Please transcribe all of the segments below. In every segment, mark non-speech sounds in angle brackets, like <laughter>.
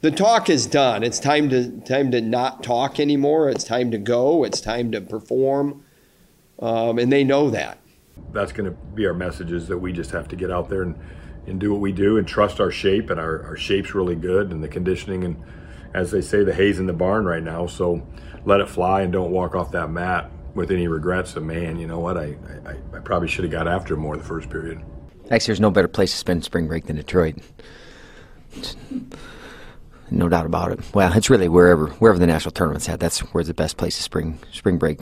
the talk is done. It's time to time to not talk anymore. It's time to go. It's time to perform, um, and they know that. That's going to be our message: is that we just have to get out there and, and do what we do and trust our shape. And our, our shape's really good, and the conditioning and as they say, the hay's in the barn right now. So let it fly and don't walk off that mat with any regrets of man. You know what? I I, I probably should have got after more the first period. Actually, there's no better place to spend spring break than Detroit. No doubt about it. Well, it's really wherever wherever the national tournament's at. That's where the best place to spring spring break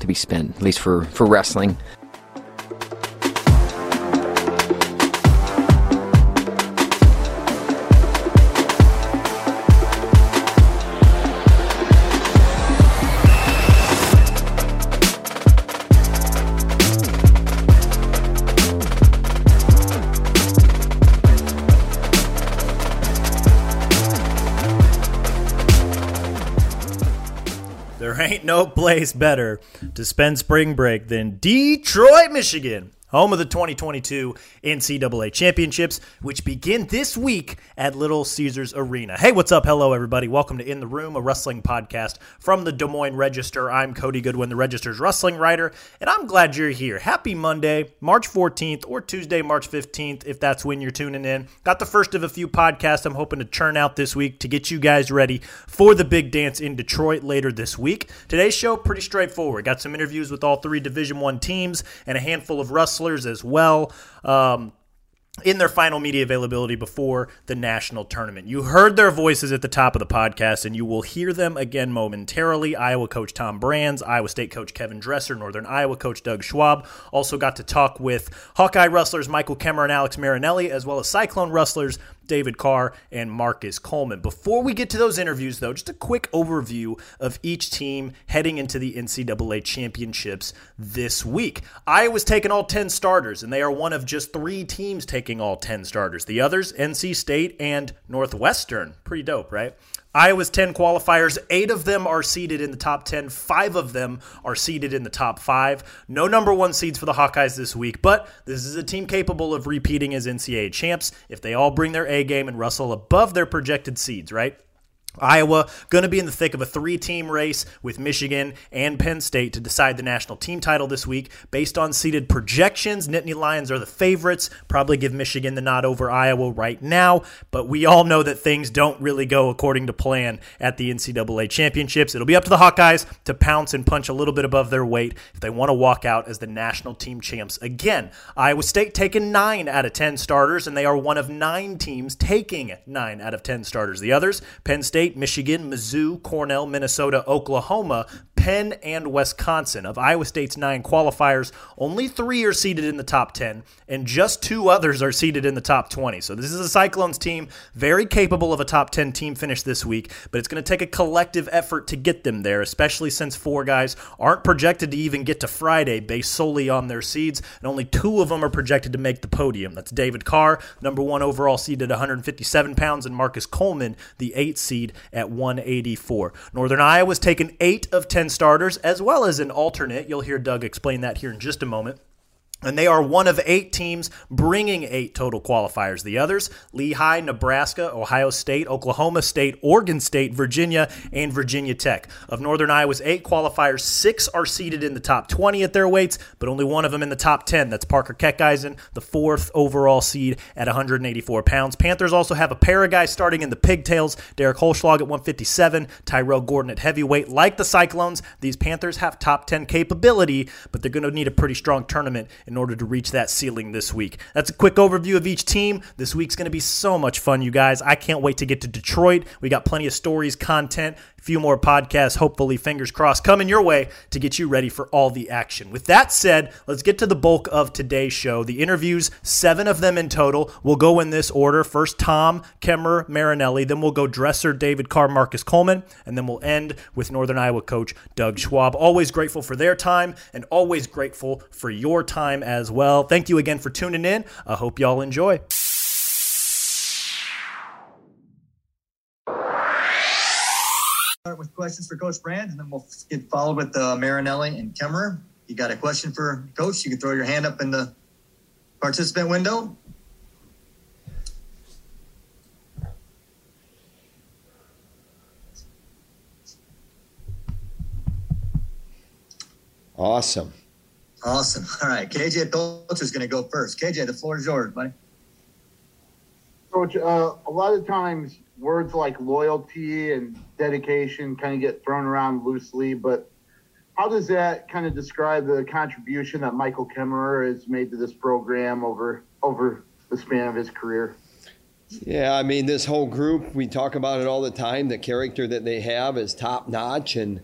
to be spent, at least for, for wrestling. Place better to spend spring break than Detroit, Michigan home of the 2022 NCAA Championships, which begin this week at Little Caesars Arena. Hey, what's up? Hello, everybody. Welcome to In the Room, a wrestling podcast from the Des Moines Register. I'm Cody Goodwin, the Register's wrestling writer, and I'm glad you're here. Happy Monday, March 14th, or Tuesday, March 15th, if that's when you're tuning in. Got the first of a few podcasts I'm hoping to churn out this week to get you guys ready for the big dance in Detroit later this week. Today's show, pretty straightforward. Got some interviews with all three Division One teams and a handful of wrestlers wrestlers as well. Um, in their final media availability before the national tournament. You heard their voices at the top of the podcast, and you will hear them again momentarily. Iowa coach Tom Brands, Iowa State coach Kevin Dresser, Northern Iowa coach Doug Schwab. Also got to talk with Hawkeye wrestlers Michael Kemerer and Alex Marinelli, as well as Cyclone wrestlers David Carr, and Marcus Coleman. Before we get to those interviews, though, just a quick overview of each team heading into the NCAA championships this week. Iowa's taking all 10 starters, and they are one of just three teams taking all 10 starters. The others, NC State and Northwestern. Pretty dope, right? Iowa's 10 qualifiers, eight of them are seeded in the top 10, five of them are seeded in the top five. No number one seeds for the Hawkeyes this week, but this is a team capable of repeating as NCAA champs if they all bring their A game and wrestle above their projected seeds, right? Iowa going to be in the thick of a three team race with Michigan and Penn State to decide the national team title this week. Based on seeded projections, Nittany Lions are the favorites. Probably give Michigan the nod over Iowa right now, but we all know that things don't really go according to plan at the NCAA championships. It'll be up to the Hawkeyes to pounce and punch a little bit above their weight if they want to walk out as the national team champs again. Iowa State taking nine out of 10 starters, and they are one of nine teams taking nine out of 10 starters. The others, Penn State. State, Michigan, Mizzou, Cornell, Minnesota, Oklahoma, Penn, and Wisconsin. Of Iowa State's nine qualifiers, only three are seated in the top 10, and just two others are seated in the top 20. So this is a Cyclones team very capable of a top 10 team finish this week, but it's going to take a collective effort to get them there, especially since four guys aren't projected to even get to Friday based solely on their seeds, and only two of them are projected to make the podium. That's David Carr, number one overall seed at 157 pounds, and Marcus Coleman, the eight seed at 184. Northern Iowa's taken eight of 10 starters, as well as an alternate. You'll hear Doug explain that here in just a moment. And they are one of eight teams bringing eight total qualifiers. The others Lehigh, Nebraska, Ohio State, Oklahoma State, Oregon State, Virginia, and Virginia Tech. Of Northern Iowa's eight qualifiers, six are seated in the top 20 at their weights, but only one of them in the top 10. That's Parker Keckeisen, the fourth overall seed at 184 pounds. Panthers also have a pair of guys starting in the pigtails Derek Holschlag at 157, Tyrell Gordon at heavyweight. Like the Cyclones, these Panthers have top 10 capability, but they're going to need a pretty strong tournament in in order to reach that ceiling this week. That's a quick overview of each team. This week's going to be so much fun, you guys. I can't wait to get to Detroit. We got plenty of stories, content, a few more podcasts, hopefully, fingers crossed, coming your way to get you ready for all the action. With that said, let's get to the bulk of today's show. The interviews, seven of them in total. We'll go in this order. First, Tom, Kemerer, Marinelli. Then we'll go Dresser, David Carr, Marcus Coleman. And then we'll end with Northern Iowa coach Doug Schwab. Always grateful for their time and always grateful for your time as well. Thank you again for tuning in. I hope y'all enjoy. Start with questions for Coach Brand, and then we'll get followed with uh, Marinelli and Kemerer. You got a question for Coach? You can throw your hand up in the participant window. Awesome. Awesome. All right. KJ Pilcher is going to go first. KJ, the floor is yours, buddy. Coach, uh, a lot of times words like loyalty and dedication kind of get thrown around loosely, but how does that kind of describe the contribution that Michael Kemerer has made to this program over over the span of his career? Yeah, I mean, this whole group, we talk about it all the time. The character that they have is top notch. And,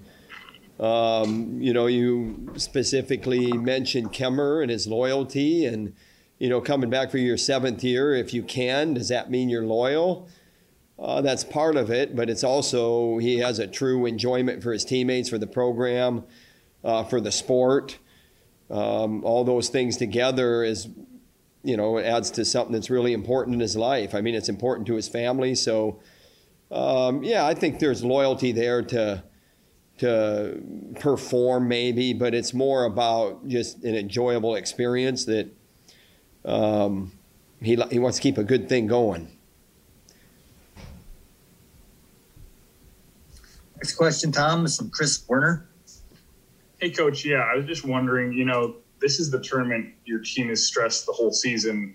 um, you know, you specifically mentioned Kemerer and his loyalty. And, you know, coming back for your seventh year, if you can, does that mean you're loyal? Uh, that's part of it, but it's also he has a true enjoyment for his teammates, for the program, uh, for the sport. Um, all those things together is, you know, adds to something that's really important in his life. I mean, it's important to his family. So, um, yeah, I think there's loyalty there to to perform maybe, but it's more about just an enjoyable experience that um, he he wants to keep a good thing going. Next question, Tom, is from Chris Werner. Hey, Coach. Yeah, I was just wondering, you know, this is the tournament your team is stressed the whole season.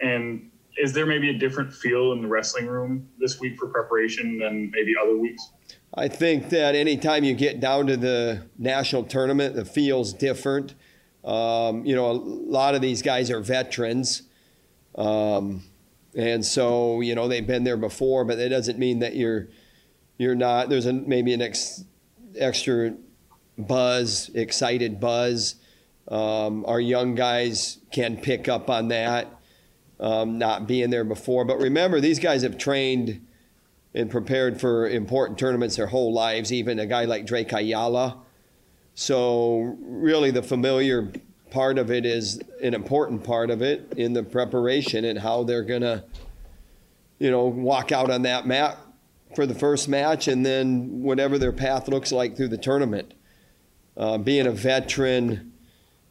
And is there maybe a different feel in the wrestling room this week for preparation than maybe other weeks? I think that anytime you get down to the national tournament, the feel's different. Um, you know, a lot of these guys are veterans. Um, and so, you know, they've been there before, but that doesn't mean that you're – you're not there's a maybe an ex, extra buzz excited buzz um, our young guys can pick up on that um, not being there before but remember these guys have trained and prepared for important tournaments their whole lives even a guy like drake ayala so really the familiar part of it is an important part of it in the preparation and how they're going to you know walk out on that mat for the first match and then whatever their path looks like through the tournament. Uh, being a veteran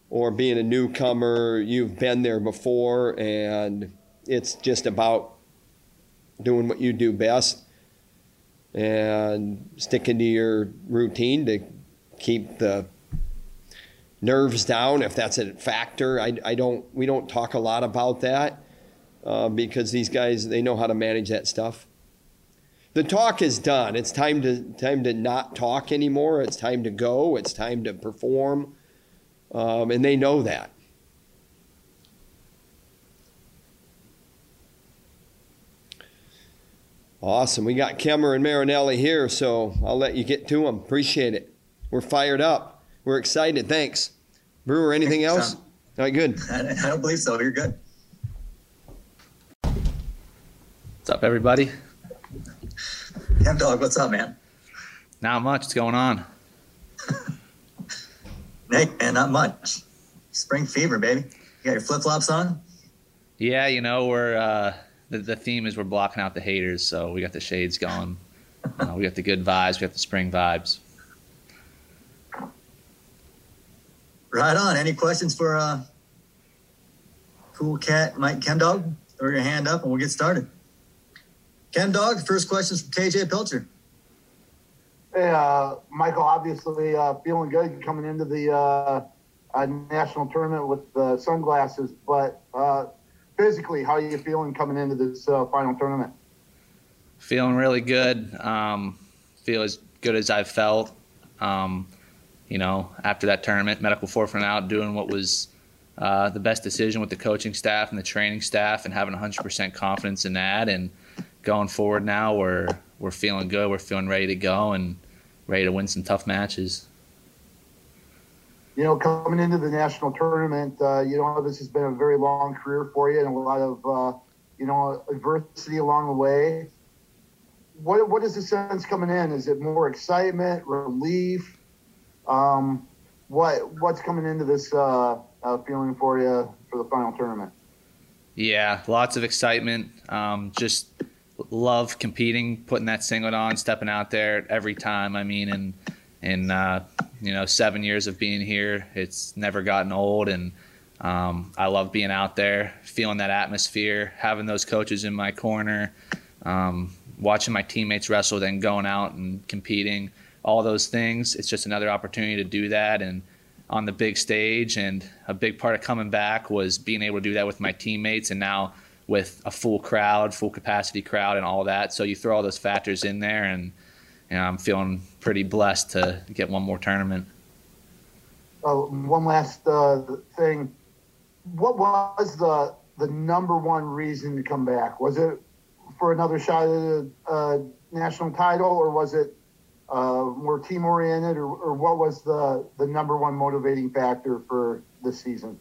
or being a newcomer, you've been there before, and it's just about doing what you do best and sticking to your routine to keep the nerves down if that's a factor. I, I don't we don't talk a lot about that uh, because these guys they know how to manage that stuff the talk is done. It's time to time to not talk anymore. It's time to go. It's time to perform, um, and they know that. Awesome. We got Kemerer and Marinelli here, so I'll let you get to them. Appreciate it. We're fired up. We're excited. Thanks. Brewer, anything else? All right, good. I don't believe so. You're good. What's up, everybody? Chem Dog, what's up, man? Not much. What's going on? <laughs> Nick, man, not much. Spring fever, baby. You got your flip flops on? Yeah, you know, we're uh, the, the theme is we're blocking out the haters, so we got the shades going. <laughs> uh, we got the good vibes. We got the spring vibes. Right on. Any questions for uh, Cool Cat Mike Chem Dog? Throw your hand up and we'll get started. Chem Dog, first question is from KJ Pilcher. Uh, Michael, obviously uh, feeling good coming into the uh, uh national tournament with the sunglasses, but uh, physically, how are you feeling coming into this uh, final tournament? Feeling really good. Um, feel as good as I've felt. Um, you know, after that tournament, medical forefront out, doing what was the best decision with the coaching staff and the training staff, and having 100% confidence in that, and going forward now, we're we're feeling good. We're feeling ready to go and ready to win some tough matches. You know, coming into the national tournament, uh, you know this has been a very long career for you and a lot of uh, you know adversity along the way. What what is the sense coming in? Is it more excitement, relief? Um, what what's coming into this uh, uh feeling for you for the final tournament? Yeah, lots of excitement. Um, just love competing, putting that singlet on, stepping out there every time. I mean, in in uh, you know seven years of being here, it's never gotten old, and um, I love being out there, feeling that atmosphere, having those coaches in my corner, um, watching my teammates wrestle, then going out and competing. All those things. It's just another opportunity to do that, and on the big stage. And a big part of coming back was being able to do that with my teammates and now with a full crowd, full capacity crowd, and all that. So you throw all those factors in there, and you know, I'm feeling pretty blessed to get one more tournament. Uh, one last uh, thing. What was the the number one reason to come back? Was it for another shot at the uh, national title, or was it uh, more team oriented, or, or what was the the number one motivating factor for this season?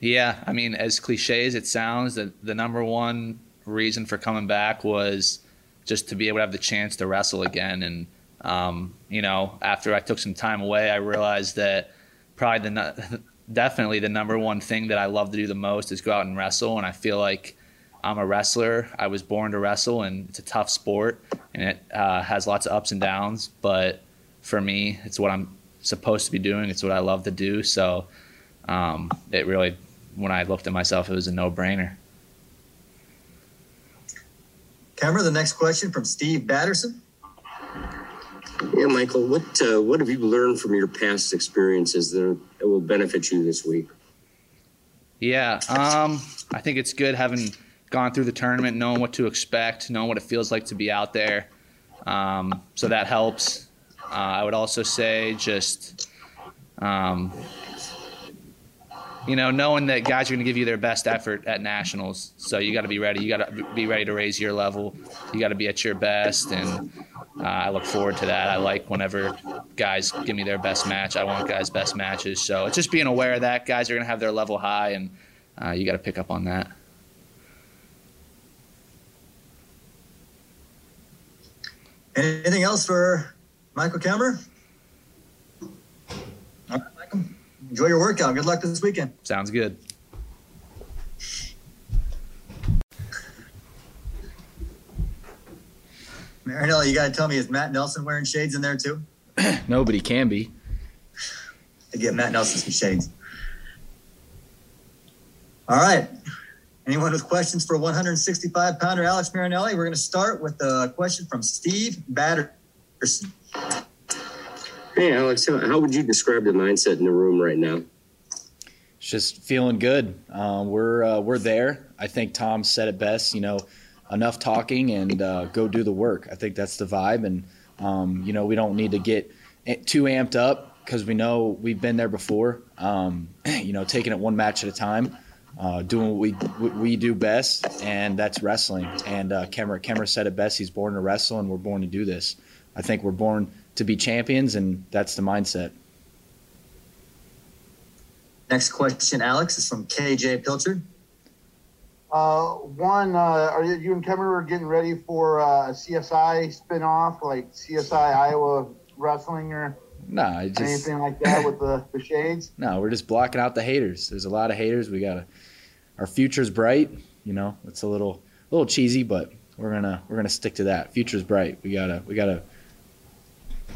Yeah, I mean, as cliche as it sounds, the, the number one reason for coming back was just to be able to have the chance to wrestle again. And, um, you know, after I took some time away, I realized that probably the <laughs> definitely the number one thing that I love to do the most is go out and wrestle. And I feel like I'm a wrestler. I was born to wrestle, and it's a tough sport, and it uh, has lots of ups and downs. But for me, it's what I'm supposed to be doing. It's what I love to do. So um, it really when I looked at myself, it was a no brainer. Kemerer, the next question from Steve Batterson. Yeah, Michael, what uh, what have you learned from your past experiences that will benefit you this week? Yeah, um, I think it's good having gone through the tournament, knowing what to expect, knowing what it feels like to be out there. Um, so that helps. Uh, I would also say just um, you know, knowing that guys are going to give you their best effort at nationals. So you got to be ready. You got to be ready to raise your level. You got to be at your best, and uh, I look forward to that. I like whenever guys give me their best match. I want guys' best matches. So it's just being aware of that. Guys are going to have their level high, and uh, you got to pick up on that. Anything else for Michael Kemerer? Enjoy your workout. Good luck this weekend. Sounds good. Marinelli, you got to tell me, is Matt Nelson wearing shades in there too? <clears throat> Nobody can be. To get Matt Nelson some shades. All right. Anyone with questions for 165 pounder Alex Marinelli? We're going to start with a question from Steve Batterson. Hey, Alex, how, would you describe the mindset in the room right now? It's just feeling good. Uh, we're uh, we're there. I think Tom said it best. You know, enough talking and uh, go do the work. I think that's the vibe, and um, you know, we don't need to get too amped up because we know we've been there before. Um, <clears throat> you know, taking it one match at a time. Uh, doing what we we do best, and that's wrestling. And uh, Kemerer, Kemerer said it best. He's born to wrestle, and we're born to do this. I think we're born to be champions, and that's the mindset. Next question, Alex, is from KJ Pilcher. Uh, one, uh, are you and Kevin are getting ready for uh, a CSI spinoff, like CSI Iowa Wrestling or no, just, anything like that with the, the shades? <laughs> No, we're just blocking out the haters. There's a lot of haters. We gotta, our future's bright. You know, it's a little a little cheesy, but we're gonna we're gonna stick to that. Future's bright. We gotta we gotta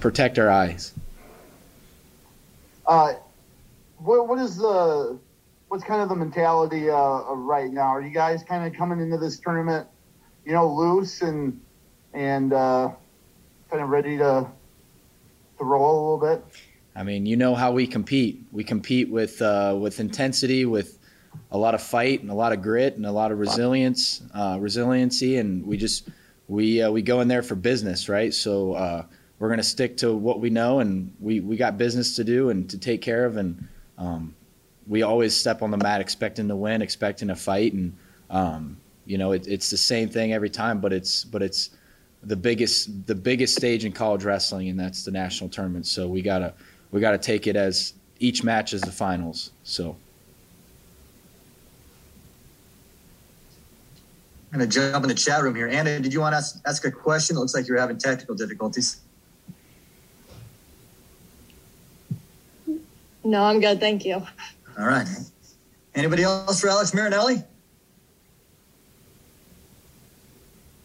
protect our eyes. Uh, what what is the what's kind of the mentality uh, right now? Are you guys kind of coming into this tournament, you know, loose and and uh, kind of ready to to roll a little bit? I mean, you know how we compete. We compete with uh, with intensity, with a lot of fight and a lot of grit and a lot of resilience, uh, resiliency, and we just we uh, we go in there for business, right? So uh, we're going to stick to what we know, and we, we got business to do and to take care of. And um, we always step on the mat expecting to win, expecting to fight, and um, you know it, it's the same thing every time. But it's but it's the biggest the biggest stage in college wrestling, and that's the national tournament. So we gotta we gotta take it as each match is the finals. So. I'm going to jump in the chat room here. Anna, did you want to ask, ask a question? It looks like you're having technical difficulties. No, I'm good. Thank you. All right. Anybody else for Alex Marinelli?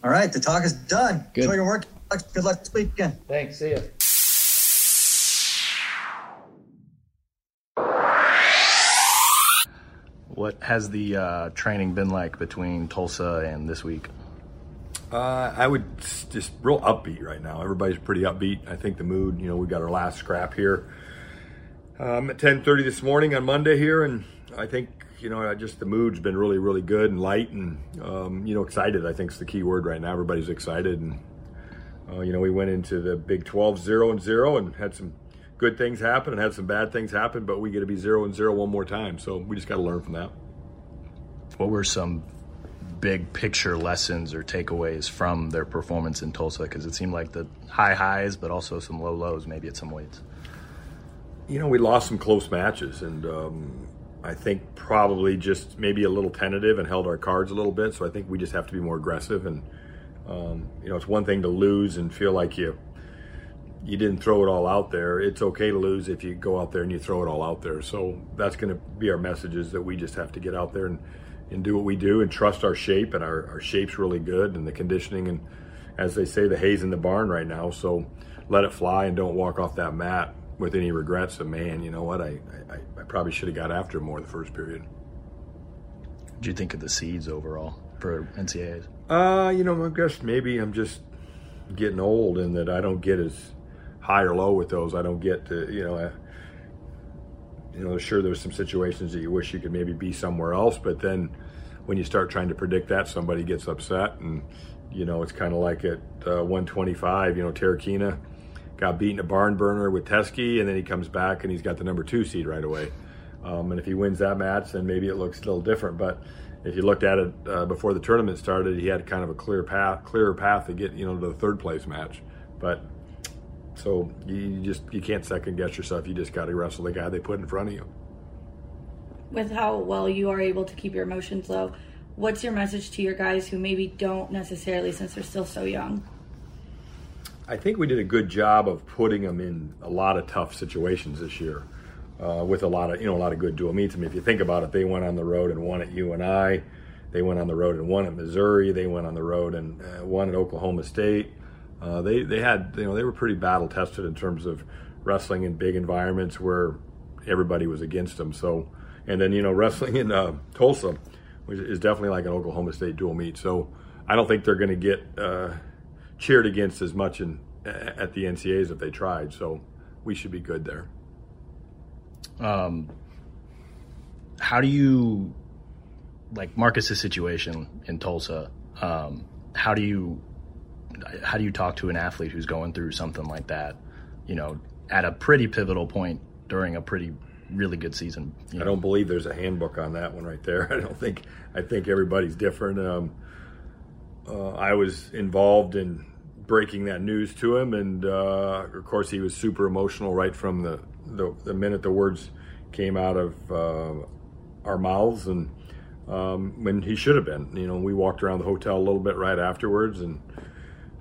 All right. The talk is done. Good. Enjoy your work. Alex. Good luck this weekend. Thanks. See you. What has the uh, training been like between Tulsa and this week? Uh, I would just real upbeat right now. Everybody's pretty upbeat. I think the mood, you know, we got our last scrap here Um, at 10:30 this morning on Monday here, and I think you know I just the mood's been really, really good and light, and um, you know excited. I think is the key word right now. Everybody's excited, and uh, you know we went into the Big 12 zero and zero and had some good things happen and had some bad things happen, but we get to be zero and zero one more time. So we just got to learn from that. What were some big picture lessons or takeaways from their performance in Tulsa? Because it seemed like the high highs, but also some low lows, maybe at some weights. You know, we lost some close matches, and um, I think probably just maybe a little tentative and held our cards a little bit. So I think we just have to be more aggressive. And um, you know, it's one thing to lose and feel like you you didn't throw it all out there. It's okay to lose if you go out there and you throw it all out there. So that's going to be our messages that we just have to get out there and, and do what we do and trust our shape. And our, our shape's really good and the conditioning. And as they say, the hay's in the barn right now. So let it fly and don't walk off that mat with any regrets of, man, you know what, I, I, I probably should have got after more the first period. What do you think of the seeds overall for NCAAs? Uh, you know, I guess maybe I'm just getting old and that I don't get as high or low with those. I don't get to, you know, uh, you know, sure there's some situations that you wish you could maybe be somewhere else, but then when you start trying to predict that, somebody gets upset, and you know, it's kind of like at uh, 125, you know, Terrakina got beaten a barn burner with Teske, and then he comes back and he's got the number two seed right away. Um, and if he wins that match, then maybe it looks a little different. But if you looked at it uh, before the tournament started, he had kind of a clear path, clearer path to get you know to the third place match. But so you just you can't second guess yourself. You just got to wrestle the guy they put in front of you. With how well you are able to keep your emotions low, what's your message to your guys who maybe don't necessarily, since they're still so young? I think we did a good job of putting them in a lot of tough situations this year, uh, with a lot of you know a lot of good dual meets. I mean, if you think about it, they went on the road and won at UNI. They went on the road and won at Missouri. They went on the road and uh, won at Oklahoma State. Uh, they they had you know they were pretty battle tested in terms of wrestling in big environments where everybody was against them. So and then you know <laughs> wrestling in uh, Tulsa, is definitely like an Oklahoma State dual meet. So I don't think they're going to get uh, cheered against as much in at the NCAAs if they tried. So we should be good there. Um, how do you like Marcus's situation in Tulsa? Um, how do you how do you talk to an athlete who's going through something like that? You know, at a pretty pivotal point during a pretty really good season. I don't believe there's a handbook on that one right there. <laughs> I don't think. I think everybody's different. Um, uh, I was involved in breaking that news to him, and uh, of course he was super emotional right from the the, the minute the words came out of uh, our mouths, and um, when he should have been. You know, we walked around the hotel a little bit right afterwards, and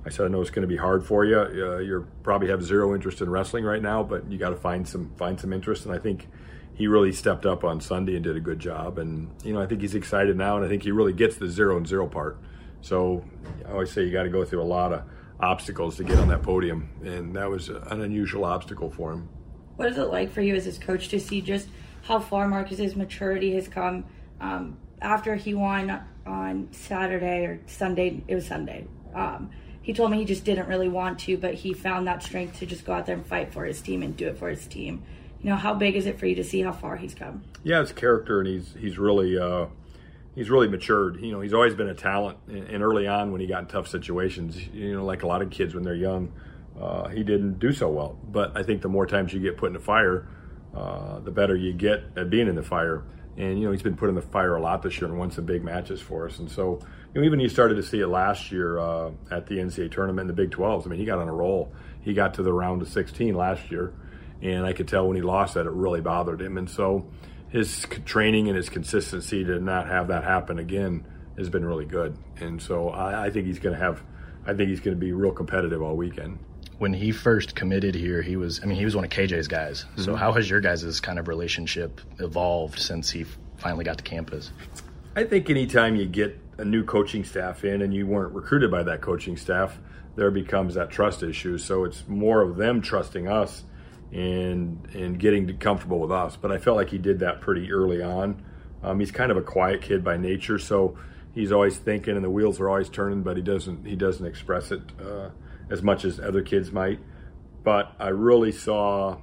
I said, I know it's going to be hard for you. Uh, you probably have zero interest in wrestling right now, but you got to find some find some interest. And I think he really stepped up on Sunday and did a good job. And you know, I think he's excited now, and I think he really gets the zero and zero part. So I always say you got to go through a lot of obstacles to get on that podium, and that was an unusual obstacle for him. What is it like for you as his coach to see just how far Marcus's maturity has come um, after he won on Saturday or Sunday? It was Sunday. Um, he told me he just didn't really want to, but he found that strength to just go out there and fight for his team and do it for his team. You know, how big is it for you to see how far he's come? Yeah, his character, and he's he's really uh, he's really matured. You know, he's always been a talent, and early on when he got in tough situations, you know, like a lot of kids when they're young, uh, he didn't do so well. But I think the more times you get put in the fire, uh, the better you get at being in the fire. And you know, he's been put in the fire a lot this year and won some big matches for us. And so you know, even you started to see it last year uh, at the NCAA tournament in the Big 12s. I mean, he got on a roll. He got to the round of 16 last year, and I could tell when he lost that it really bothered him. And so his training and his consistency to not have that happen again has been really good. And so I, I think he's going to have, I think he's going to be real competitive all weekend. When he first committed here, he was, I mean, he was one of KJ's guys. Mm-hmm. So how has your guys' kind of relationship evolved since he finally got to campus? I think anytime you get a new coaching staff in and you weren't recruited by that coaching staff, there becomes that trust issue. So it's more of them trusting us and and getting comfortable with us. But I felt like he did that pretty early on. Um, he's kind of a quiet kid by nature, so he's always thinking, and the wheels are always turning. But he doesn't he doesn't express it uh, as much as other kids might. But I really saw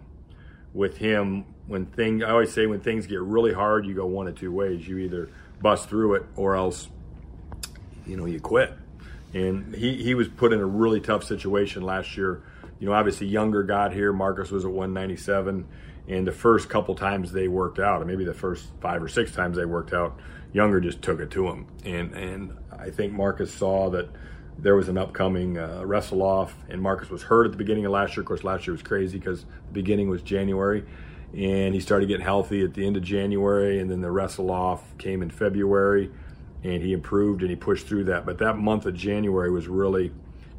with him, when thing I always say when things get really hard, you go one of two ways. You either bust through it or else, you know, you quit. And he, he was put in a really tough situation last year. You know, obviously Yonger got here. Marcus was at 197. And the first couple times they worked out, or maybe the first five or six times they worked out, Yonger just took it to him. And and I think Marcus saw that there was an upcoming uh, wrestle off, and Marcus was hurt at the beginning of last year. Of course, last year was crazy because the beginning was January, and he started getting healthy at the end of January, and then the wrestle off came in February, and he improved and he pushed through that. But that month of January was really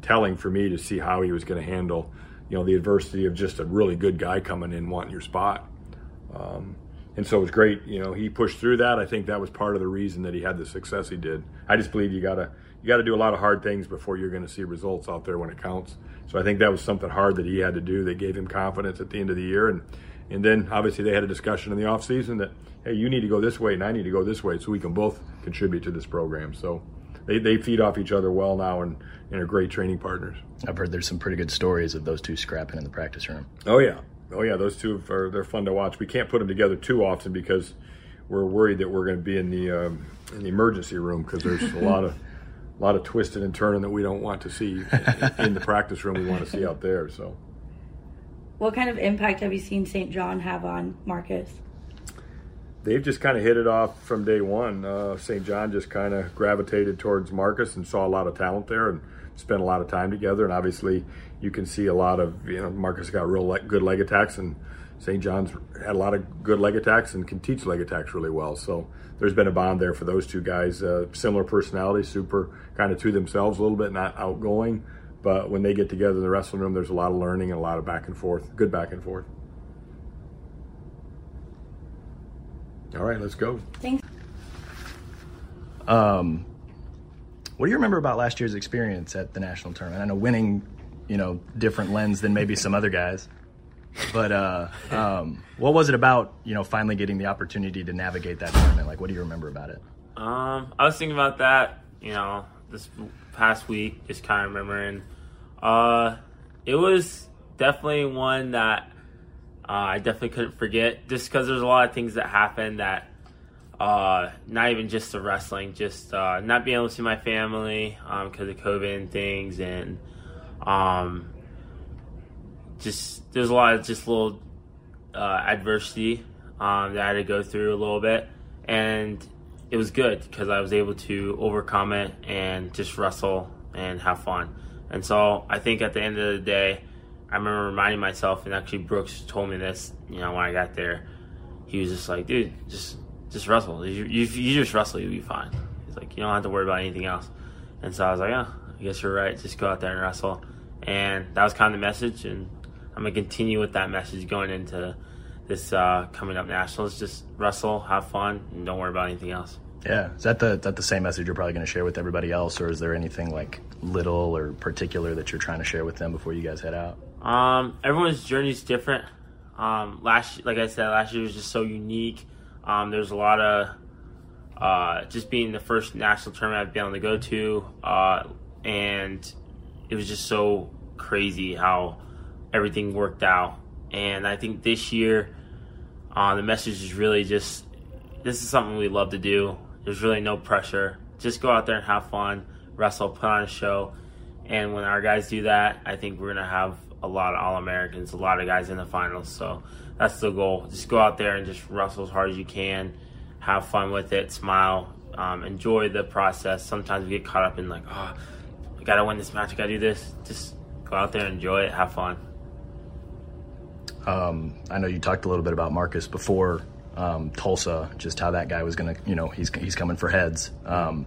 telling for me to see how he was going to handle, you know, the adversity of just a really good guy coming in wanting your spot. Um, and so it was great. You know, he pushed through that. I think that was part of the reason that he had the success he did. I just believe you gotta you got to do a lot of hard things before you're going to see results out there when it counts. So I think that was something hard that he had to do. They gave him confidence at the end of the year, and and then obviously they had a discussion in the off season that hey, you need to go this way, and I need to go this way, so we can both contribute to this program. So they, they feed off each other well now and, and are great training partners. I've heard there's some pretty good stories of those two scrapping in the practice room. Oh yeah, oh yeah, those two are they're fun to watch. We can't put them together too often because we're worried that we're going to be in the um, in the emergency room because there's a lot of a lot of twisting and turning that we don't want to see <laughs> in the practice room. We want to see out there. So, what kind of impact have you seen St. John have on Marcus? They've just kind of hit it off from day one. Uh, St. John just kind of gravitated towards Marcus and saw a lot of talent there and spent a lot of time together. And obviously, you can see a lot of you know Marcus got real le- good leg attacks and St. John's had a lot of good leg attacks and can teach leg attacks really well. So there's been a bond there for those two guys. Uh, similar personalities, super kind of to themselves a little bit, not outgoing. But when they get together in the wrestling room, there's a lot of learning and a lot of back and forth, good back and forth. All right, let's go. Thanks. Um, what do you remember about last year's experience at the national tournament? I know winning, you know, different lens than maybe some other guys. But uh, um, what was it about, you know, finally getting the opportunity to navigate that tournament? Like, what do you remember about it? Um, I was thinking about that, you know, this past week, just kind of remembering. Uh, it was definitely one that uh, I definitely couldn't forget, just because there's a lot of things that happened that, uh, not even just the wrestling, just uh, not being able to see my family because um, of COVID and things, and um, just there's a lot of just little uh, adversity um, that I had to go through a little bit, and it was good because I was able to overcome it and just wrestle and have fun. And so I think at the end of the day, I remember reminding myself, and actually Brooks told me this, you know, when I got there, he was just like, dude, just just wrestle. You, you, you just wrestle, you'll be fine. He's like, you don't have to worry about anything else. And so I was like, yeah, I guess you're right. Just go out there and wrestle. And that was kind of the message. And I'm gonna continue with that message going into this uh, coming up nationals. Just wrestle, have fun, and don't worry about anything else. Yeah, is that the is that the same message you're probably going to share with everybody else, or is there anything like little or particular that you're trying to share with them before you guys head out? Um, everyone's journey is different. Um, last, like I said, last year was just so unique. Um, there's a lot of uh, just being the first national tournament I've been able to go to, uh, and it was just so crazy how everything worked out. And I think this year, uh, the message is really just this is something we love to do. There's really no pressure. Just go out there and have fun, wrestle, put on a show. And when our guys do that, I think we're going to have a lot of All Americans, a lot of guys in the finals. So that's the goal. Just go out there and just wrestle as hard as you can, have fun with it, smile, um, enjoy the process. Sometimes we get caught up in like, oh, I got to win this match, I got to do this. Just go out there, enjoy it, have fun. Um, I know you talked a little bit about Marcus before um, Tulsa, just how that guy was to, you know, he's he's coming for heads. Um,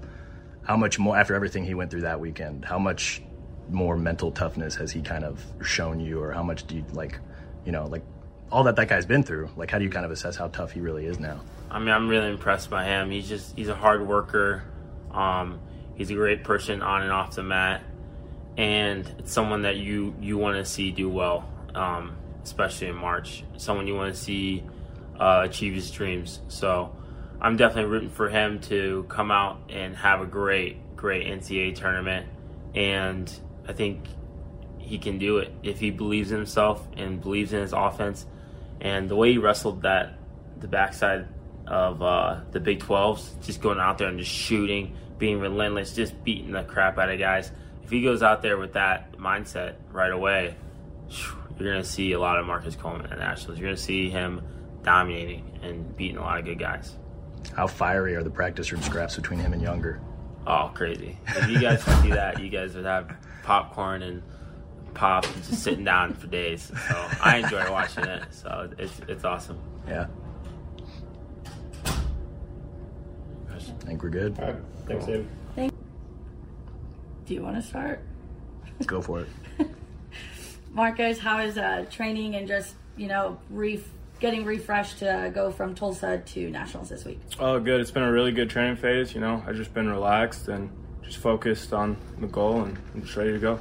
how much more after everything he went through that weekend? How much more mental toughness has he kind of shown you, or how much do you like, you know, like all that that guy's been through? Like, how do you kind of assess how tough he really is now? I mean, I'm really impressed by him. He's just he's a hard worker. Um, he's a great person on and off the mat, and it's someone that you you want to see do well. Um, especially in March. Someone you want to see uh, achieve his dreams. So I'm definitely rooting for him to come out and have a great, great NCAA tournament. And I think he can do it if he believes in himself and believes in his offense and the way he wrestled that the backside of uh, the Big 12s, just going out there and just shooting, being relentless, just beating the crap out of guys. If he goes out there with that mindset right away, you're going to see a lot of Marcus Coleman at Nationals. You're going to see him dominating and beating a lot of good guys. How fiery are the practice room scraps between him and Yonger? Oh, crazy! If you guys could see that, you guys would have popcorn and pop and just sitting down for days. So I enjoy watching it. So it's it's awesome. Yeah. I think we're good. All right. Thanks, Dave. Thank. Do you want to start, Let's go for it. <laughs> Marcus? How is uh, training and just you know re- getting refreshed to go from Tulsa to nationals this week? Oh, good. It's been a really good training phase. You know, I've just been relaxed and just focused on the goal, and I'm just ready to go.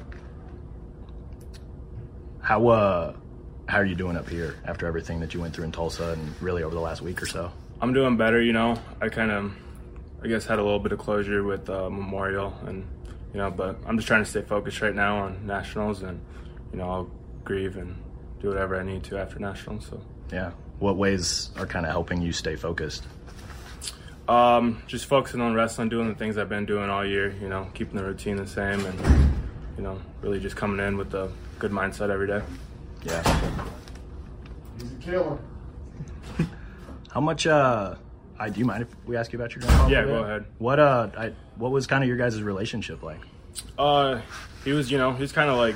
How uh, how are you doing up here after everything that you went through in Tulsa and really over the last week or so? I'm doing better. You know, I kind of, I guess, had a little bit of closure with uh, Memorial, and you know, but I'm just trying to stay focused right now on nationals, and you know, I'll grieve and do whatever I need to after nationals. So. Yeah. What ways are kind of helping you stay focused? Um, just focusing on wrestling, doing the things I've been doing all year. You know, keeping the routine the same, and you know, really just coming in with a good mindset every day. Yeah. He's a killer. <laughs> How much? Uh, I do you mind if we ask you about your grandpa? Yeah, go ahead. What uh, I, what was kind of your guys' relationship like? Uh, he was, you know, he was kind of like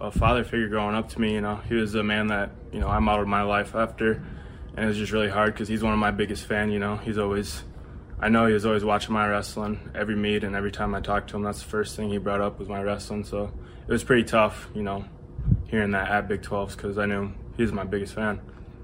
a father figure growing up to me. You know, he was a man that you know I modeled my life after, and it was just really hard because he's one of my biggest fan. You know, he's always, I know he was always watching my wrestling every meet, and every time I talked to him, that's the first thing he brought up was my wrestling. So it was pretty tough, you know, hearing that at Big 12s because I knew he was my biggest fan.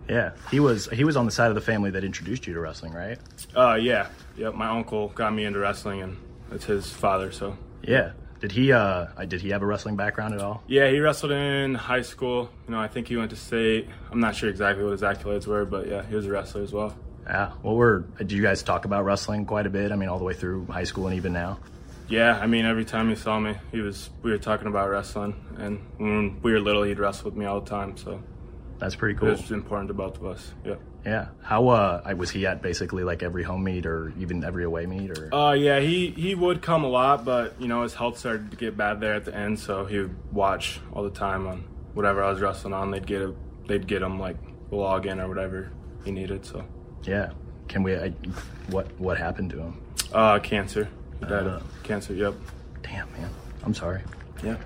Yeah, he was he was on the side of the family that introduced you to wrestling, right? Uh, yeah, yep. My uncle got me into wrestling, and it's his father. So Yeah. Did he uh, did he have a wrestling background at all? Yeah, he wrestled in high school. You know, I think he went to state. I'm not sure exactly what his accolades were, but yeah, he was a wrestler as well. Yeah. Well, we're Do you guys talk about wrestling quite a bit? I mean, all the way through high school and even now. Yeah, I mean, every time he saw me, he was. We were talking about wrestling, and when we were little, he'd wrestle with me all the time. So That's pretty cool. It was important to both of us. Yeah. Yeah. How uh, I- was he at basically like every home meet or even every away meet or? Uh, yeah, he he would come a lot, but you know his health started to get bad there at the end, so he would watch all the time on whatever I was wrestling on. They'd get a, they'd get him like the login or whatever he needed. So Yeah. Can we? I, what what happened to him? uh, cancer. He died Uh. of cancer. Yep. Damn man, I'm sorry. Yeah.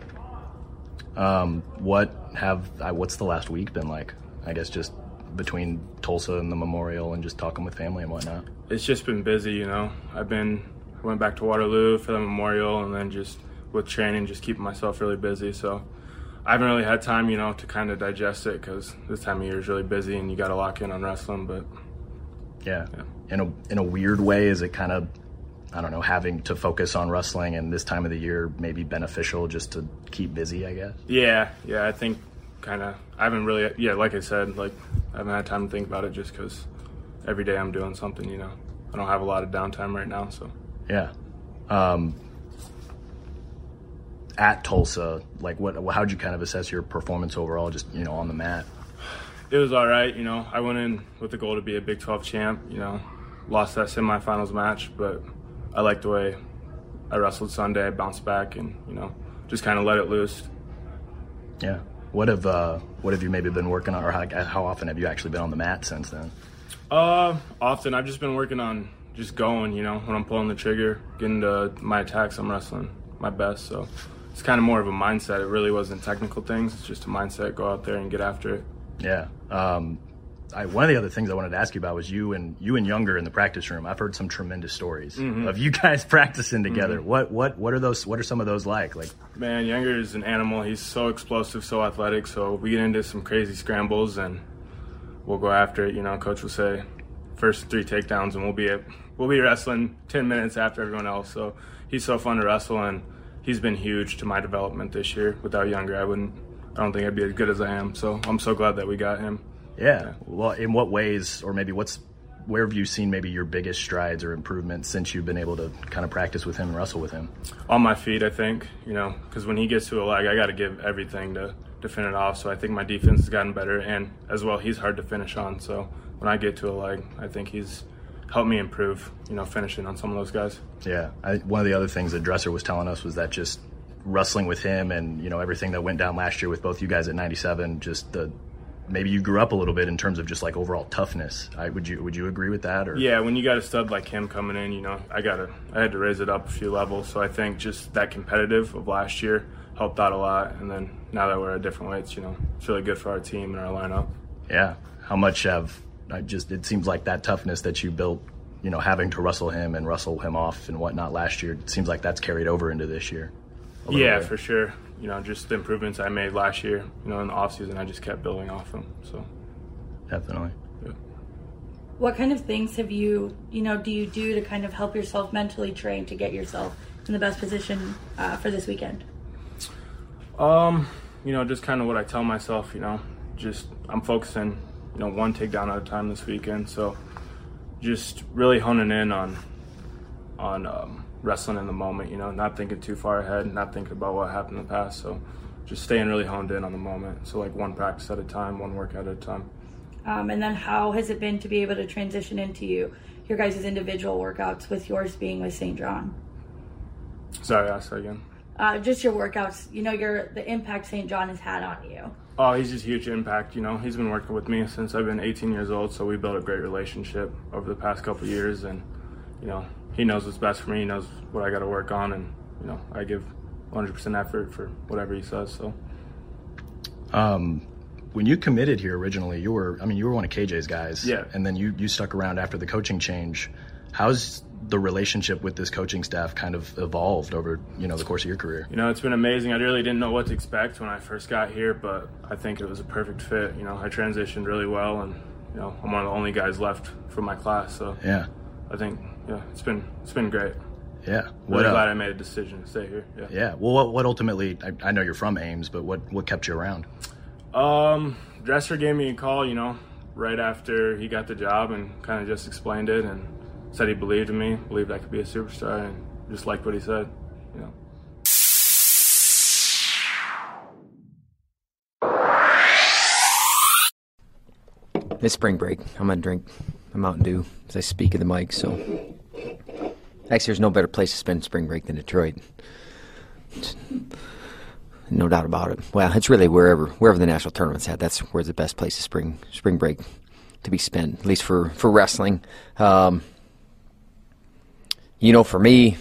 Um, what have I, what's the last week been like? I guess just between Tulsa and the memorial and just talking with family and whatnot. It's just been busy, you know. I've been went back to Waterloo for the memorial, and then just with training, just keeping myself really busy. So I haven't really had time, you know, to kind of digest it because this time of year is really busy, and you got to lock in on wrestling. But Yeah. In a in a weird way, is it kind of I don't know having to focus on wrestling and this time of the year maybe beneficial just to keep busy? I guess. yeah, yeah, I think kind of I haven't really, yeah, like I said, like I haven't had time to think about it just because every day I'm doing something, you know. I don't have a lot of downtime right now, so. Yeah. Um, at Tulsa, like what? How'd you kind of assess your performance overall, just you know, on the mat? It was all right, you know. I went in with the goal to be a Big 12 champ, you know. Lost that semifinals match, but I liked the way I wrestled Sunday. I bounced back and, you know, just kind of let it loose. Yeah. What have uh, what have you maybe been working on, or how, how often have you actually been on the mat since then? Uh, often I've just been working on just going, you know, when I'm pulling the trigger, getting to my attacks, I'm wrestling my best. So it's kind of more of a mindset. It really wasn't technical things. It's just a mindset. Go out there and get after it. Yeah. Um, I, one of the other things I wanted to ask you about was you and you and Yonger in the practice room. I've heard some tremendous stories Mhm. of you <laughs> guys practicing together. Mhm. What what what are those? What are some of those like? Like Man, Yonger is an animal. He's so explosive, so athletic. So we get into some crazy scrambles and we'll go after it. You know, coach will say, first three takedowns, and we'll be at, we'll be wrestling ten minutes after everyone else. So he's so fun to wrestle, and he's been huge to my development this year. Without Yonger, I wouldn't. I don't think I'd be as good as I am. So I'm so glad that we got him. Yeah. Well, in what ways, or maybe what's where have you seen maybe your biggest strides or improvements since you've been able to kind of practice with him and wrestle with him? on my feet, I think, you know, because when he gets to a leg, I got to give everything to to finish it off. So I think my defense has gotten better, and as well, he's hard to finish on. So when I get to a leg, I think he's helped me improve. You know, finishing on some of those guys. Yeah, I, one of the other things that Dresser was telling us was that just wrestling with him and you know everything that went down last year with both you guys at 97, just the maybe you grew up a little bit in terms of just like overall toughness. I, would you would you agree with that? Or yeah, when you got a stud like him coming in, you know, I got to I had to raise it up a few levels. So I think just that competitive of last year helped out a lot. And then now that we're at different weights, you know, it's really good for our team and our lineup. Yeah, how much have I just? It seems like that toughness that you built. You know, having to wrestle him and wrestle him off and whatnot last year, it seems like that's carried over into this year. Yeah, bit. for sure you know, just the improvements I made last year, you know, in the off season, I just kept building off them. So definitely. Yeah. What kind of things have you, you know, do you do to kind of help yourself mentally train to get yourself in the best position uh, for this weekend? Um, you know, just kind of what I tell myself, you know, just I'm focusing, you know, one takedown at a time this weekend. So just really honing in on, on, um, wrestling in the moment, you know, not thinking too far ahead, not thinking about what happened in the past. So just staying really honed in on the moment. So like one practice at a time, one workout at a time. Um, and then how has it been to be able to transition into you, your guys' individual workouts with yours being with St. John? Sorry, ask that again. Uh, just your workouts, you know, your the impact St. John has had on you. Oh, he's just huge impact. You know, he's been working with me since I've been 18 years old, so we built a great relationship over the past couple years, and you know, he knows what's best for me. He knows what I got to work on, and you know I give 100% effort for whatever he says. So, um, when you committed here originally, you were I mean you were one of KJ's guys. Yeah. And then you you stuck around after the coaching change. How's the relationship with this coaching staff kind of evolved over you know the course of your career? You know, it's been amazing. I really didn't know what to expect when I first got here, but I think it was a perfect fit. You know, I transitioned really well, and you know, I'm one of the only guys left from my class. So yeah, I think yeah, it's been it's been great. Yeah, really what, glad uh, I made a decision to stay here. Yeah. Yeah. Well, what, what ultimately? I, I, know you're from Ames, but what what kept you around? Um, Dresser gave me a call. You know, right after he got the job, and kind of just explained it, and said he believed in me, believed I could be a superstar, and just liked what he said. You know. This spring break, I'm gonna drink a Mountain Dew as I speak in the mic. So, actually, there's no better place to spend spring break than Detroit. No doubt about it. Well, it's really wherever wherever the national tournament's at. That's where's the best place to spring spring break to be spent, at least for for wrestling. Um, you know, for me,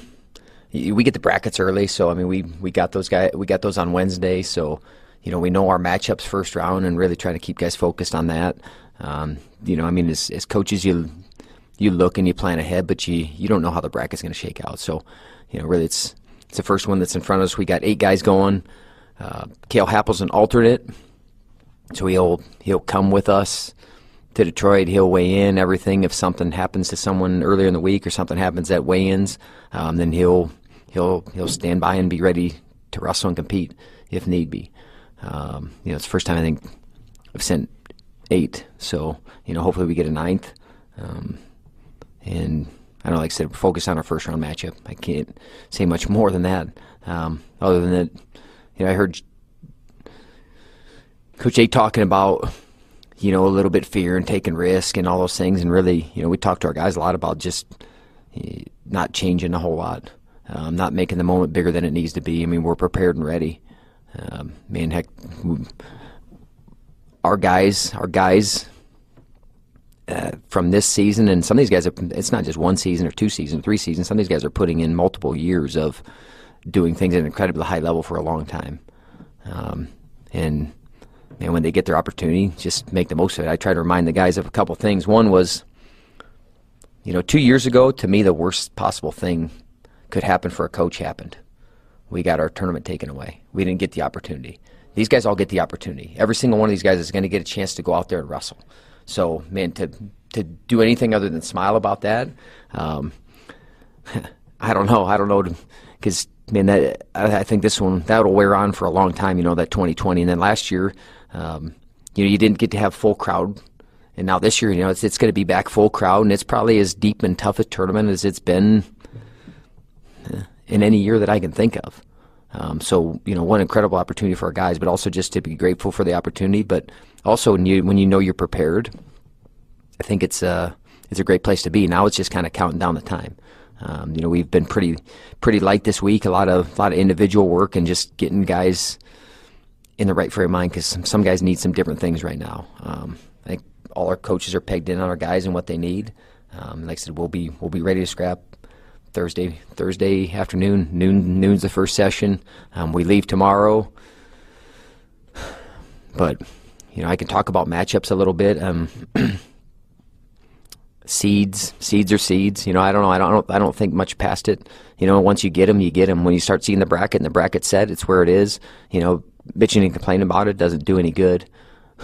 we get the brackets early, so I mean, we we got those guys, we got those on Wednesday, so you know, we know our matchups first round, and really trying to keep guys focused on that. Um, you know, I mean, as, as coaches, you you look and you plan ahead, but you you don't know how the bracket's going to shake out. So, you know, really, it's it's the first one that's in front of us. We got eight guys going. Uh, Cale Happel's an alternate, so he'll he'll come with us to Detroit. He'll weigh in everything. If something happens to someone earlier in the week or something happens at weigh-ins, um, then he'll he'll he'll stand by and be ready to wrestle and compete if need be. Um, you know, it's the first time I think I've sent eight. So you know, hopefully we get a ninth. Um, and I don't like I said, focus on our first round matchup. I can't say much more than that. Um, other than that, you know, I heard Coach A talking about you know a little bit fear and taking risk and all those things, and really, you know, we talked to our guys a lot about just eh, not changing a whole lot, um, not making the moment bigger than it needs to be. I mean, we're prepared and ready. Um, man, heck, our guys, our guys uh, from this season, and some of these guys, are, it's not just one season or two seasons, three seasons. Some of these guys are putting in multiple years of doing things at an incredibly high level for a long time. Um, and when they get their opportunity, just make the most of it. I try to remind the guys of a couple things. One was, you know, two years ago, to me, the worst possible thing could happen for a coach happened. We got our tournament taken away. We didn't get the opportunity. These guys all get the opportunity. Every single one of these guys is going to get a chance to go out there and wrestle. So, man, to to do anything other than smile about that, um, <laughs> I don't know. I don't know because man, that I, I, think this one that'll wear on for a long time. You know, that 2020, and then last year, um, you know, you didn't get to have full crowd, and now this year, you know, it's it's going to be back full crowd, and it's probably as deep and tough a tournament as it's been eh, in any year that I can think of. Um, so you know, one incredible opportunity for our guys, but also just to be grateful for the opportunity. But also when you when you know you're prepared, I think it's a it's a great place to be. Now it's just kind of counting down the time. Um, you know, we've been pretty pretty light this week. A lot of a lot of individual work and just getting guys in the right frame of mind because some, some guys need some different things right now. Um, I think all our coaches are pegged in on our guys and what they need. Um, like I said, we'll be we'll be ready to scrap Thursday Thursday afternoon. Noon noon's the first session. Um, we leave tomorrow, but you know I can talk about matchups a little bit. Um, <clears throat> seeds, seeds are seeds. You know I don't know. I don't I don't think much past it. You know once you get them, you get them. When you start seeing the bracket and the bracket set, it's where it is. You know bitching and complaining about it doesn't do any good.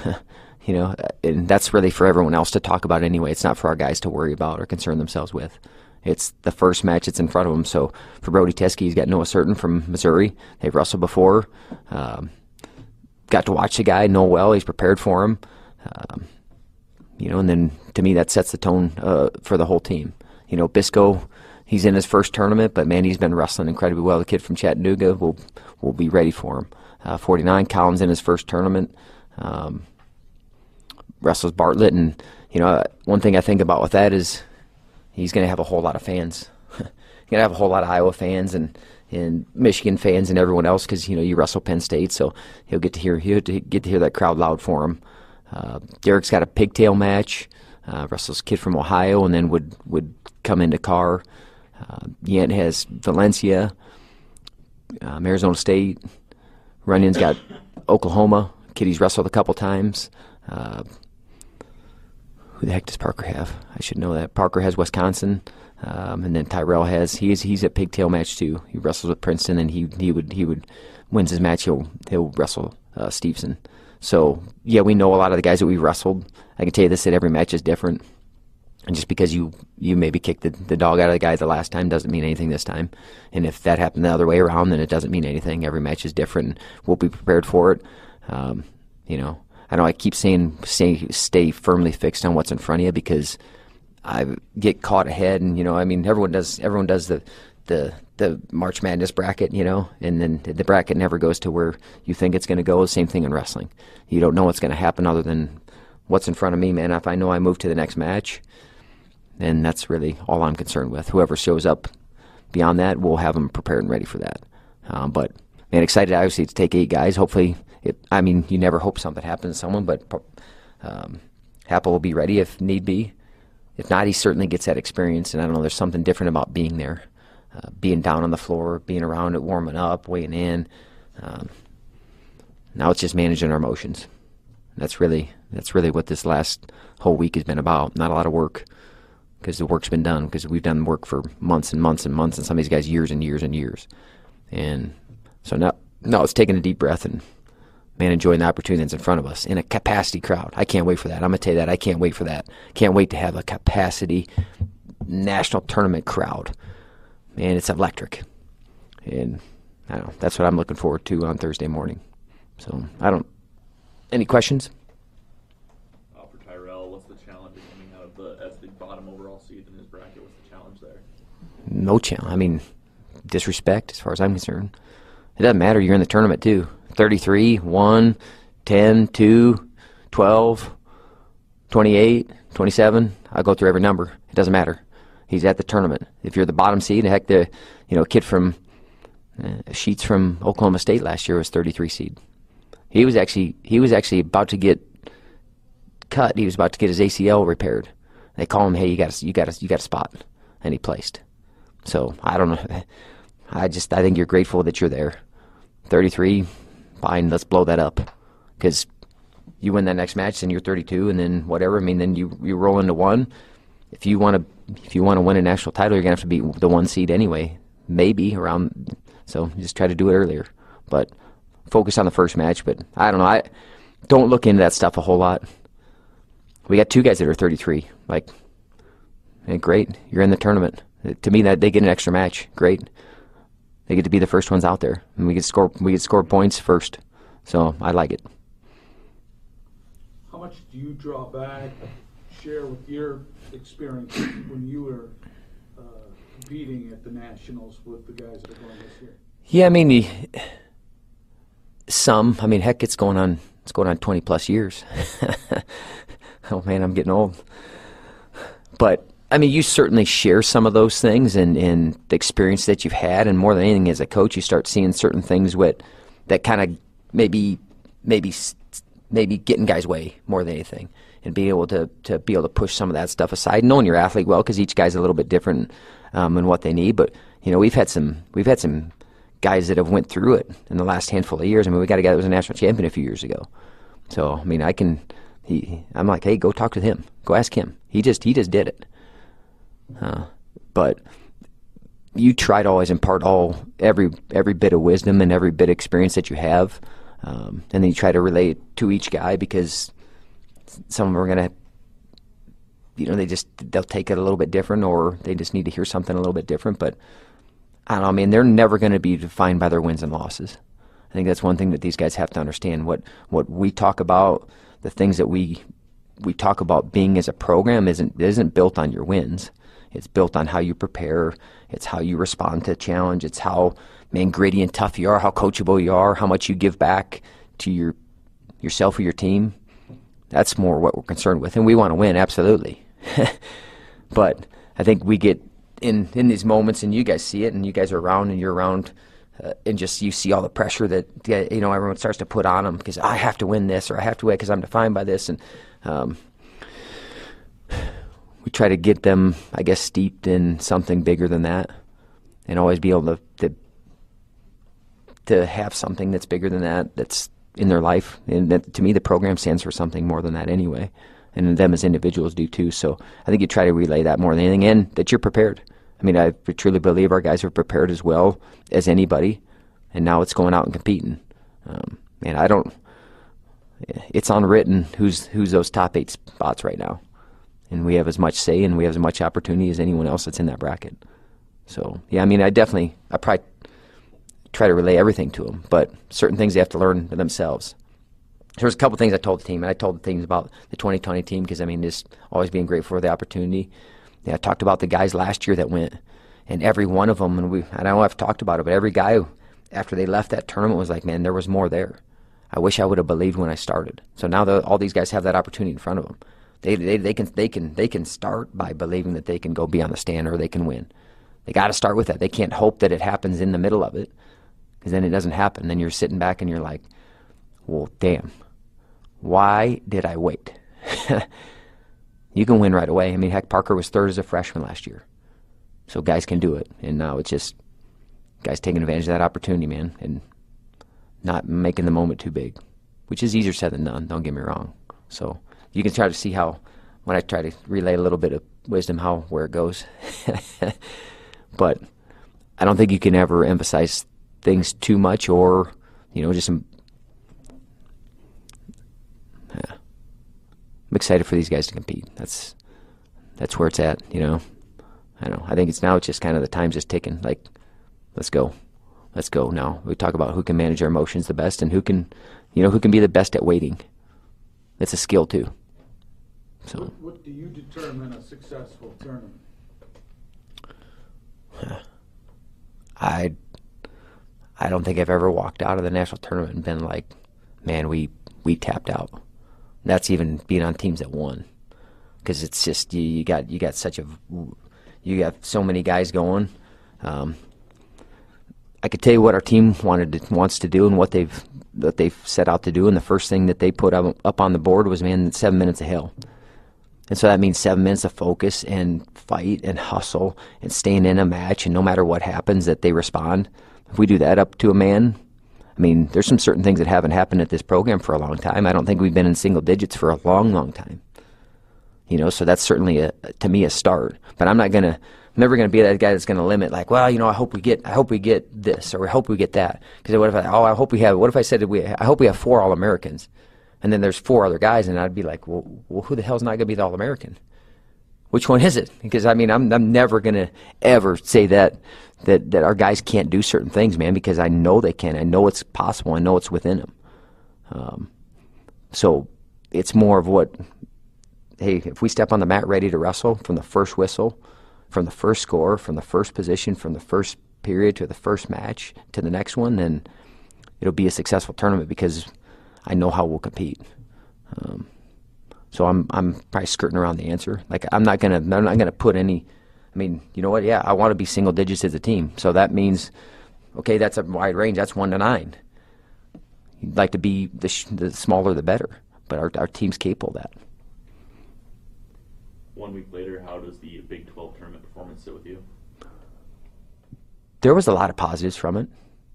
<laughs> you know, and that's really for everyone else to talk about anyway. It's not for our guys to worry about or concern themselves with. It's the first match that's in front of him. So for Brody Teske, he's got Noah Surtin from Missouri. They've wrestled before. Um, got to watch the guy, know well. He's prepared for him. Um, you know, and then to me that sets the tone uh, for the whole team. You know, Bisco, he's in his first tournament, but man, he's been wrestling incredibly well. The kid from Chattanooga will will be ready for him. Uh, 49, Collins in his first tournament. Um, wrestles Bartlett, and you know, one thing I think about with that is he's going to have a whole lot of fans. <laughs> he's going to have a whole lot of Iowa fans and and Michigan fans and everyone else because you know you wrestle Penn State, so he'll get to hear he'll get to hear that crowd loud for him. Uh, Derek's got a pigtail match. Uh, wrestles kid from Ohio, and then would would come into Carr. Uh, Yent has Valencia, um, Arizona State. Runyon's got <coughs> Oklahoma. Kitty's wrestled a couple times. Uh, who the heck does Parker have? I should know that. Parker has Wisconsin, um, and then Tyrell has he's he's at pigtail match too. He wrestles with Princeton, and he he would he would wins his match. He'll he'll wrestle uh, Stevenson. So yeah, we know a lot of the guys that we wrestled. I can tell you this: that every match is different. And just because you you maybe kicked the, the dog out of the guy the last time doesn't mean anything this time. And if that happened the other way around, then it doesn't mean anything. Every match is different. We'll be prepared for it. Um, you know, I know I keep saying stay stay firmly fixed on what's in front of you because I get caught ahead. And you know, I mean, everyone does everyone does the the the March Madness bracket, you know, and then the bracket never goes to where you think it's going to go. Same thing in wrestling. You don't know what's going to happen other than what's in front of me, man. If I know I move to the next match then that's really all I'm concerned with. Whoever shows up beyond that, we'll have them prepared and ready for that. Um, but man, excited obviously to take eight guys. Hopefully, it, I mean, you never hope something happens to someone, but um, Happel will be ready if need be. If not, he certainly gets that experience. And I don't know, there's something different about being there, uh, being down on the floor, being around it, warming up, weighing in. Um, now it's just managing our emotions. That's really that's really what this last whole week has been about. Not a lot of work because the work's been done because we've done work for months and months and months and some of these guys years and years and years and so now now it's taking a deep breath and man enjoying the opportunity that's in front of us in a capacity crowd i can't wait for that i'm going to tell you that i can't wait for that can't wait to have a capacity national tournament crowd man it's electric and i don't know that's what i'm looking forward to on thursday morning so i don't any questions For Tyrell, what's the challenge coming out of the as the bottom overall seed in his bracket? What's the challenge there? no challenge. I mean, disrespect as far as I'm concerned. It doesn't matter. You're in the tournament too. 33, 1, 10, 2, 12, 28, 27. I'll go through every number. It doesn't matter. He's at the tournament. If you're the bottom seed, heck, the you know kid from uh, Sheets from Oklahoma State last year was 33 seed. He was actually he was actually about to get cut. He was about to get his ACL repaired. They call him, hey, you got you got you got a spot, and he placed. So I don't know. <laughs> I just I think you're grateful that you're there. 33, fine. Let's blow that up because you win that next match, then you're 32, and then whatever. I mean, then you you roll into one. If you want to if you want to win a national title, you're gonna have to be the one seed anyway. Maybe around. So just try to do it earlier, but focus on the first match. But I don't know. I don't look into that stuff a whole lot. We got two guys that are 33. Like, hey, great, you're in the tournament to me that they get an extra match. Great. They get to be the first ones out there, and we get score we get score points first. So I like it. How much do you draw back, share with your experience when you were uh, competing at the nationals with the guys that are going this year? Yeah, I mean, some. I mean, heck, it's going on. It's going on twenty plus years. <laughs> oh man, I'm getting old. But I mean, you certainly share some of those things and, and the experience that you've had, and more than anything, as a coach, you start seeing certain things with that kind of maybe maybe maybe getting guys' way more than anything, and being able to to be able to push some of that stuff aside, knowing your athlete well, because each guy's a little bit different um, in what they need. But you know, we've had some we've had some guys that have went through it in the last handful of years. I mean, we got a guy that was a national champion a few years ago. So I mean, I can. He, I'm like, hey, go talk to him. Go ask him. He just he just did it. But you try to always impart all every every bit of wisdom and every bit of experience that you have, um, and then you try to relate to each guy because some of them are gonna, you know, they just they'll take it a little bit different, or they just need to hear something a little bit different. But I don't know. I mean, they're never going to be defined by their wins and losses. I think that's one thing that these guys have to understand. What what we talk about, the things that we we talk about being as a program isn't isn't built on your wins. It's built on how you prepare. It's how you respond to a challenge. It's how man gritty and tough you are, how coachable you are, how much you give back to your yourself or your team. That's more what we're concerned with, and we want to win absolutely. <laughs> but I think we get in in these moments, and you guys see it, and you guys are around, and you're around. Uh, and just you see all the pressure that you know everyone starts to put on them because I have to win this or I have to win because I'm defined by this and um, we try to get them, I guess, steeped in something bigger than that, and always be able to to, to have something that's bigger than that that's in their life. And that, to me, the program stands for something more than that anyway, and them as individuals do too. So I think you try to relay that more than anything, and that you're prepared. I mean, I truly believe our guys are prepared as well as anybody, and now it's going out and competing. Um, and I don't. It's unwritten who's who's those top eight spots right now and we have as much say and we have as much opportunity as anyone else that's in that bracket. So yeah, I mean, I definitely I probably try to relay everything to them, but certain things they have to learn themselves. There was a couple things I told the team, and I told the things about the 2020 team because I mean, just always being grateful for the opportunity. Yeah, I talked about the guys last year that went, and every one of them, and we I know I've talked about it, but every guy after they left that tournament was like, man, there was more there. I wish I would have believed when I started. So now the, all these guys have that opportunity in front of them. They, they, they can they can they can start by believing that they can go be on the stand or they can win. They got to start with that. They can't hope that it happens in the middle of it, because then it doesn't happen. Then you're sitting back and you're like, "Well, damn, why did I wait?" <laughs> you can win right away. I mean, heck, Parker was third as a freshman last year, so guys can do it. And now it's just guys taking advantage of that opportunity, man, and not making the moment too big, which is easier said than done. Don't get me wrong. So you can try to see how when I try to relay a little bit of wisdom how where it goes. <laughs> but I don't think you can ever emphasize things too much or you know just some yeah. I'm excited for these guys to compete. That's that's where it's at, you know. I know. I think it's now it's just kind of the time's just ticking. Like, let's go. Let's go now. We talk about who can manage our emotions the best and who can you know, who can be the best at waiting. It's a skill too. So. What, what do you determine a successful tournament? <sighs> I I don't think I've ever walked out of the national tournament and been like, man, we we tapped out. That's even being on teams that won, because it's just you, you, got you got such a you got so many guys going. Um, I could tell you what our team wanted to, wants to do and what they've what they've set out to do. And the first thing that they put up, up on the board was man, seven minutes of hell. And so that means seven minutes of focus and fight and hustle and staying in a match. And no matter what happens, that they respond. If we do that up to a man, I mean, there's some certain things that haven't happened at this program for a long time. I don't think we've been in single digits for a long, long time. You know, so that's certainly a, to me a start. But I'm not gonna, I'm never gonna be that guy that's gonna limit like, well, you know, I hope we get, I hope we get this or I hope we get that. Because what if I, oh, I hope we have, what if I said we, I hope we have four All Americans and then there's four other guys, and I'd be like, well, well who the hell's not going to be the All American? Which one is it? Because I mean, I'm I'm never going to ever say that that that our guys can't do certain things, man, because I know they can. I know it's possible. I know it's within them. Um, so it's more of what, hey, if we step on the mat ready to wrestle from the first whistle, from the first score, from the first position, from the first period to the first match to the next one, then it'll be a successful tournament because I know how we'll compete. Um, so I'm I'm probably skirting around the answer. Like I'm not gonna I'm not gonna put any. I mean, you know what? Yeah, I want to be single digits as a team. So that means, okay, that's a wide range. That's one to nine. You'd like to be the, sh- the smaller the better, but our our team's capable of that. One week later, how does the Big 12 tournament performance sit with you? There was a lot of positives from it.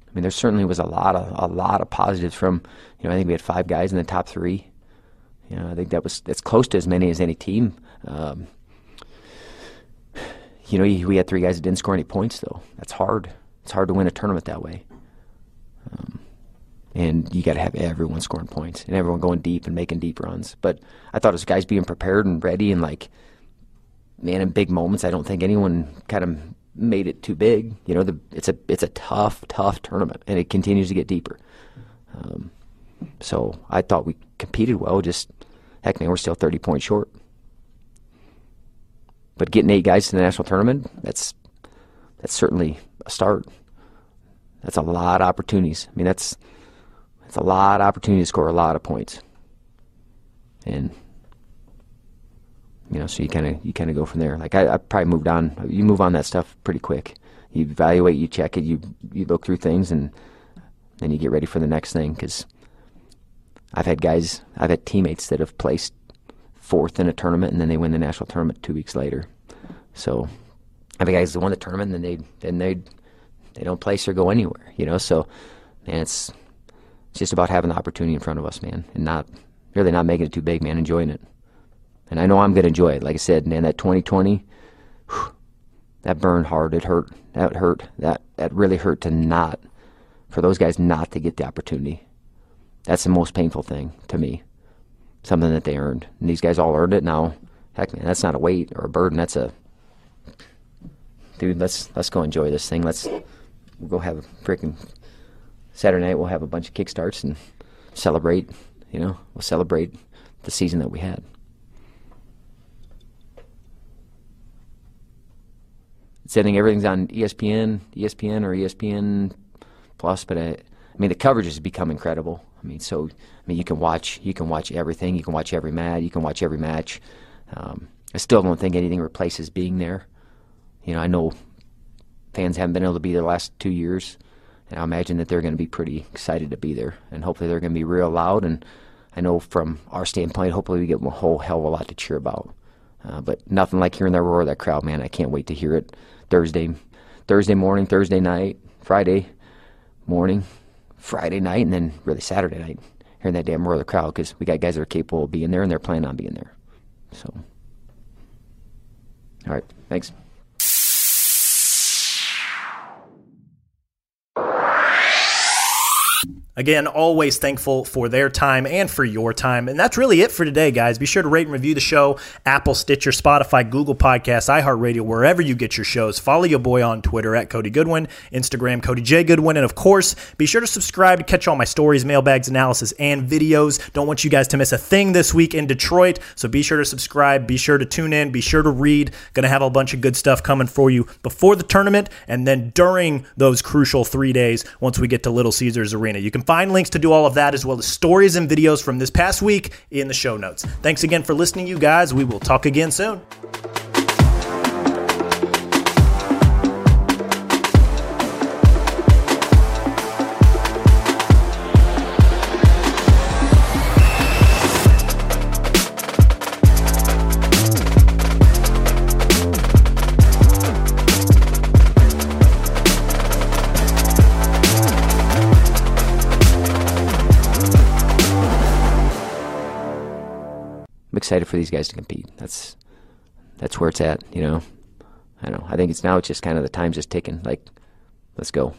I mean, there certainly was a lot of a lot of positives from. You know, I think we had five guys in the top three. You know, I think that was that's close to as many as any team. Um, you know, we had three guys that didn't score any points though. That's hard. It's hard to win a tournament that way. Um, and you got to have everyone scoring points and everyone going deep and making deep runs. But I thought it was guys being prepared and ready and like, man, in big moments, I don't think anyone kind of made it too big. You know, the, it's a it's a tough, tough tournament, and it continues to get deeper. Um, so I thought we competed well. Just heck, man, we're still thirty points short. But getting eight guys to the national tournament, that's that's certainly a start. That's a lot of opportunities. I mean, that's that's a lot of opportunity to score a lot of points. And you know, so you kind of you kind of go from there. Like I, I probably moved on. You move on that stuff pretty quick. You evaluate, you check it, you you look through things, and then you get ready for the next thing. Because I've had guys, I've had teammates that have placed fourth in a tournament, and then they win the national tournament two weeks later. So I've had guys that won the tournament, and they then they they don't place or go anywhere. You know, so man, it's it's just about having the opportunity in front of us, man, and not really not making it too big, man, enjoying it. And I know I'm going to enjoy it. Like I said, man, that 2020, whew, that burned hard. It hurt. That hurt. That that really hurt to not, for those guys not to get the opportunity. That's the most painful thing to me. Something that they earned. And these guys all earned it now. Heck, man, that's not a weight or a burden. That's a, dude. Let's let's go enjoy this thing. Let's we'll go have a freaking Saturday night. We'll have a bunch of kickstarts and celebrate. You know, we'll celebrate the season that we had. Think everything's on ESPN, ESPN or ESPN Plus, but I, I mean the coverage has become incredible. I mean, so I mean you can watch you can watch everything, you can watch every match, you can watch every match. Um, I still don't think anything replaces being there. You know, I know fans haven't been able to be there the last two years, and I imagine that they're going to be pretty excited to be there, and hopefully they're going to be real loud. And I know from our standpoint, hopefully we get a whole hell of a lot to cheer about. Uh, but nothing like hearing the roar of that crowd, man. I can't wait to hear it Thursday, Thursday morning, Thursday night, Friday morning, Friday night, and then really Saturday night. Hearing that damn roar of the crowd because we got guys that are capable of being there and they're planning on being there. So, all right, thanks. Again, always thankful for their time and for your time. And that's really it for today, guys. Be sure to rate and review the show Apple, Stitcher, Spotify, Google Podcasts, iHeartRadio, wherever you get your shows. Follow your boy on Twitter at Cody Goodwin, Instagram, Cody J. Goodwin. And of course, be sure to subscribe to catch all my stories, mailbags, analysis, and videos. Don't want you guys to miss a thing this week in Detroit. So be sure to subscribe. Be sure to tune in. Be sure to read. To have a bunch of good stuff coming for you before the tournament and then during those crucial three days once we get to Little Caesars Arena. You can find links to do all of that as well as stories and videos from this past week in the show notes. Thanks again for listening, you guys. We will talk again soon. Excited for these guys to compete. That's that's where it's at, you know. I don't know. I think it's now it's just kind of the time's just ticking. Like, let's go.